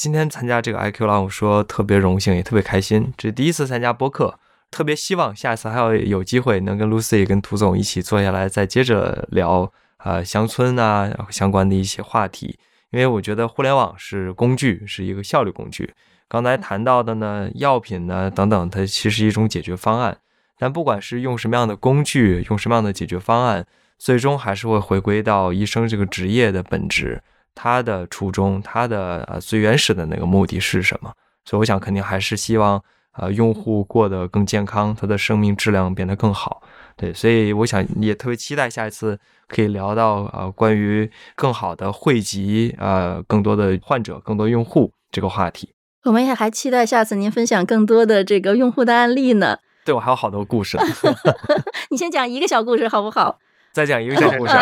今天参加这个 IQ 浪，我说特别荣幸，也特别开心。这是第一次参加播客，特别希望下次还要有机会能跟 Lucy、跟涂总一起坐下来，再接着聊啊乡村啊相关的一些话题。因为我觉得互联网是工具，是一个效率工具。刚才谈到的呢，药品呢等等，它其实一种解决方案。但不管是用什么样的工具，用什么样的解决方案，最终还是会回归到医生这个职业的本质。他的初衷，他的呃最原始的那个目的是什么？所以我想肯定还是希望呃用户过得更健康，他的生命质量变得更好。对，所以我想也特别期待下一次可以聊到呃关于更好的汇集呃更多的患者、更多用户这个话题。我们也还期待下次您分享更多的这个用户的案例呢。对我还有好多故事 你先讲一个小故事好不好？再讲一个小故事，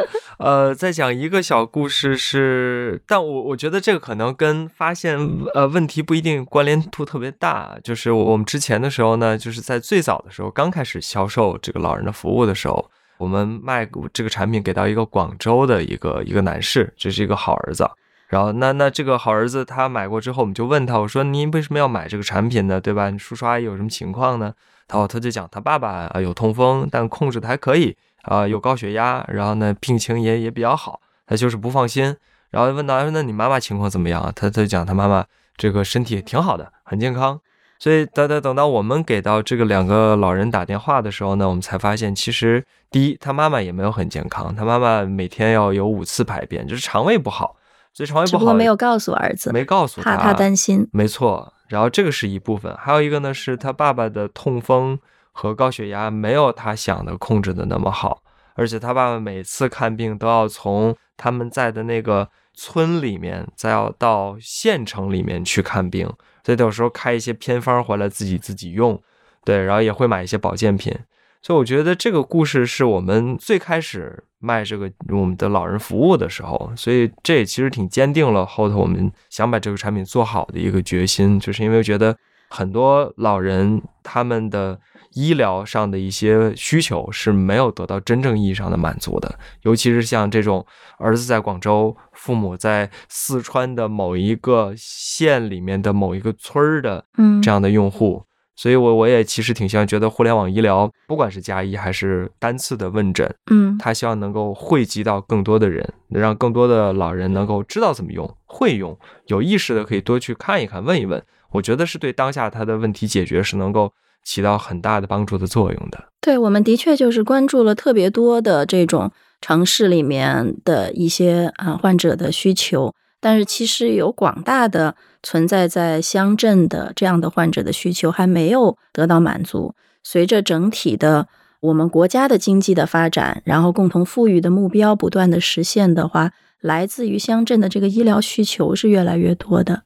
呃，再讲一个小故事是，但我我觉得这个可能跟发现呃问题不一定关联度特别大。就是我们之前的时候呢，就是在最早的时候刚开始销售这个老人的服务的时候，我们卖这个产品给到一个广州的一个一个男士，这是一个好儿子。然后那那这个好儿子他买过之后，我们就问他，我说您为什么要买这个产品呢？对吧？你叔叔阿姨有什么情况呢？然后他就讲他爸爸啊有痛风，但控制的还可以。啊，有高血压，然后呢，病情也也比较好，他就是不放心，然后问到，说那你妈妈情况怎么样啊？他他讲他妈妈这个身体挺好的，很健康。所以等等等到我们给到这个两个老人打电话的时候呢，我们才发现，其实第一，他妈妈也没有很健康，他妈妈每天要有五次排便，就是肠胃不好，所以肠胃不好。不过没有告诉儿子，没告诉他，怕他担心。没错，然后这个是一部分，还有一个呢，是他爸爸的痛风。和高血压没有他想的控制的那么好，而且他爸爸每次看病都要从他们在的那个村里面，再要到县城里面去看病，所以有时候开一些偏方回来自己自己用，对，然后也会买一些保健品。所以我觉得这个故事是我们最开始卖这个我们的老人服务的时候，所以这也其实挺坚定了后头我们想把这个产品做好的一个决心，就是因为觉得。很多老人他们的医疗上的一些需求是没有得到真正意义上的满足的，尤其是像这种儿子在广州，父母在四川的某一个县里面的某一个村儿的嗯这样的用户。所以我，我也其实挺希望觉得互联网医疗，不管是加医还是单次的问诊，嗯他希望能够惠及到更多的人，让更多的老人能够知道怎么用，会用，有意识的可以多去看一看，问一问。我觉得是对当下他的问题解决是能够起到很大的帮助的作用的。对，我们的确就是关注了特别多的这种城市里面的一些啊患者的需求，但是其实有广大的存在在乡镇的这样的患者的需求还没有得到满足。随着整体的我们国家的经济的发展，然后共同富裕的目标不断的实现的话，来自于乡镇的这个医疗需求是越来越多的。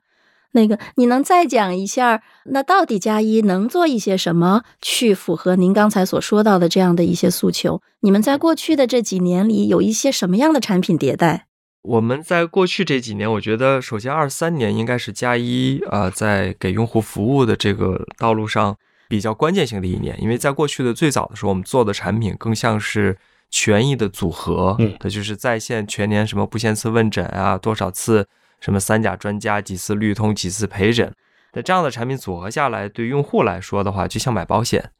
那个，你能再讲一下，那到底加一能做一些什么，去符合您刚才所说到的这样的一些诉求？你们在过去的这几年里，有一些什么样的产品迭代？我们在过去这几年，我觉得首先二三年应该是加一啊、呃在给用户服务的这个道路上比较关键性的一年，因为在过去的最早的时候，我们做的产品更像是权益的组合，嗯它就是在线全年什么不限次问诊啊，多少次什么三甲专家，几次绿通，几次陪诊，那这样的产品组合下来，对用户来说的话，就像买保险。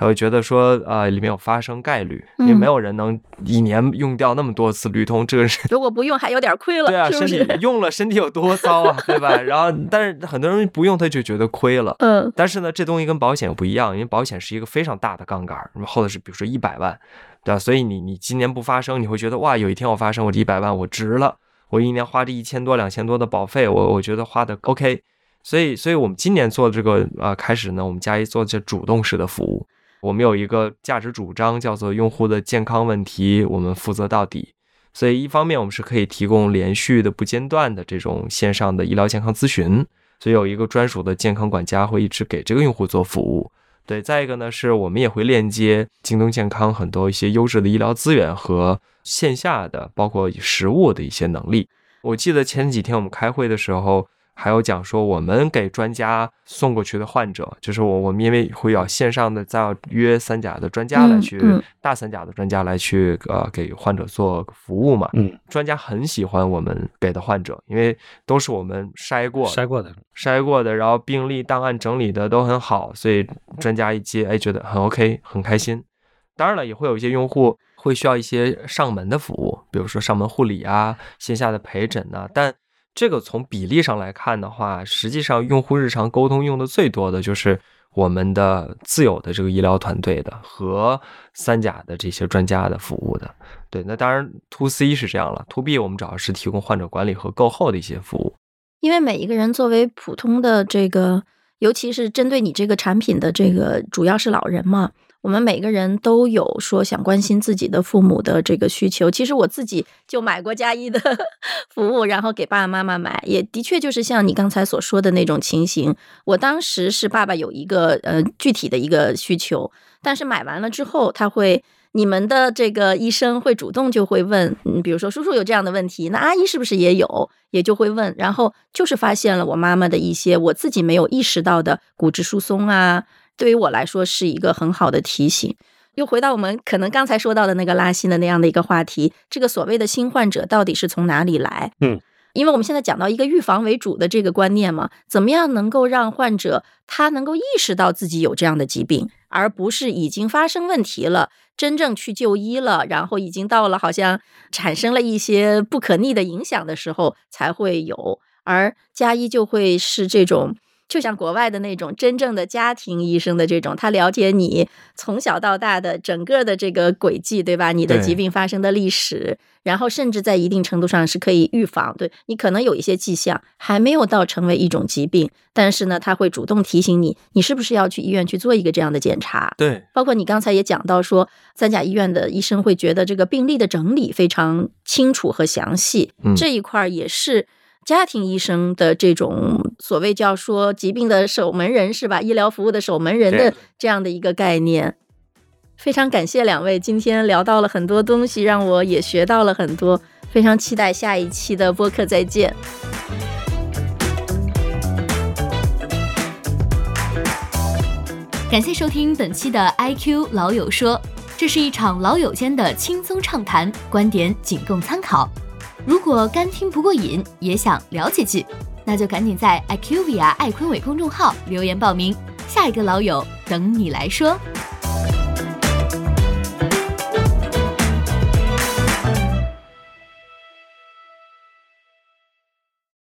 他会觉得说，呃，里面有发生概率，因为嗯没有人能一年用掉那么多次绿通，这个是如果不用，还有点亏了，对啊，身体？用了，身体有多糟啊，对吧？然后，但是很多人不用，他就觉得亏了。嗯但是呢，这东西跟保险又不一样，因为保险是一个非常大的杠杆儿，然后的是比如说一百万，对吧？所以你你今年不发生，你会觉得哇，有一天我发生，我这一百万我值了，我一年花这一千多两千多的保费，我我觉得花的 OK。所以，所以我们今年做这个呃开始呢，我们加一做这主动式的服务，我们有一个价值主张叫做用户的健康问题我们负责到底。所以一方面我们是可以提供连续的不间断的这种线上的医疗健康咨询，所以有一个专属的健康管家会一直给这个用户做服务。对，再一个呢，是我们也会链接京东健康很多一些优质的医疗资源和线下的，包括实物的一些能力。我记得前几天我们开会的时候，还有讲说，我们给专家送过去的患者，就是我我们因为会要线上的再要约三甲的专家来去，嗯嗯大三甲的专家来去呃给患者做服务嘛。嗯，专家很喜欢我们给的患者，因为都是我们筛过筛过的，筛过的，然后病历档案整理的都很好，所以专家一接，哎，觉得很 OK，很开心。当然了，也会有一些用户会需要一些上门的服务，比如说上门护理啊、线下的陪诊呐、但这个从比例上来看的话，实际上用户日常沟通用的最多的就是我们的自有的这个医疗团队的和三甲的这些专家的服务的。对，那当然 to C 是这样了，to B 我们主要是提供患者管理和购后的一些服务。因为每一个人作为普通的这个，尤其是针对你这个产品的这个，主要是老人嘛，我们每个人都有说想关心自己的父母的这个需求。其实我自己就买过加一的 服务，然后给爸爸妈妈买，也的确就是像你刚才所说的那种情形。我当时是爸爸有一个呃具体的一个需求，但是买完了之后，他会。你们的这个医生会主动就会问，嗯，比如说叔叔有这样的问题，那阿姨是不是也有？也就会问，然后就是发现了我妈妈的一些我自己没有意识到的骨质疏松啊，对于我来说是一个很好的提醒。又回到我们可能刚才说到的那个拉新的那样的一个话题，这个所谓的新患者到底是从哪里来？嗯，因为我们现在讲到一个预防为主的这个观念嘛，怎么样能够让患者他能够意识到自己有这样的疾病，而不是已经发生问题了，真正去就医了，然后已经到了好像产生了一些不可逆的影响的时候才会有，而加医就会是这种。就像国外的那种真正的家庭医生的这种，他了解你从小到大的整个的这个轨迹，对吧？你的疾病发生的历史，然后甚至在一定程度上是可以预防。对你可能有一些迹象还没有到成为一种疾病，但是呢，他会主动提醒你，你是不是要去医院去做一个这样的检查。对，包括你刚才也讲到说，三甲医院的医生会觉得这个病例的整理非常清楚和详细，嗯这一块儿也是家庭医生的这种所谓叫说疾病的守门人是吧？医疗服务的守门人的这样的一个概念。非常感谢两位今天聊到了很多东西，让我也学到了很多。非常期待下一期的播客再见。感谢收听本期的 IQ 老友说，这是一场老友间的轻松畅谈，观点仅供参考。如果干听不过瘾，也想聊几句，那就赶紧在 IQVIA 爱坤伟公众号留言报名，下一个老友等你来说。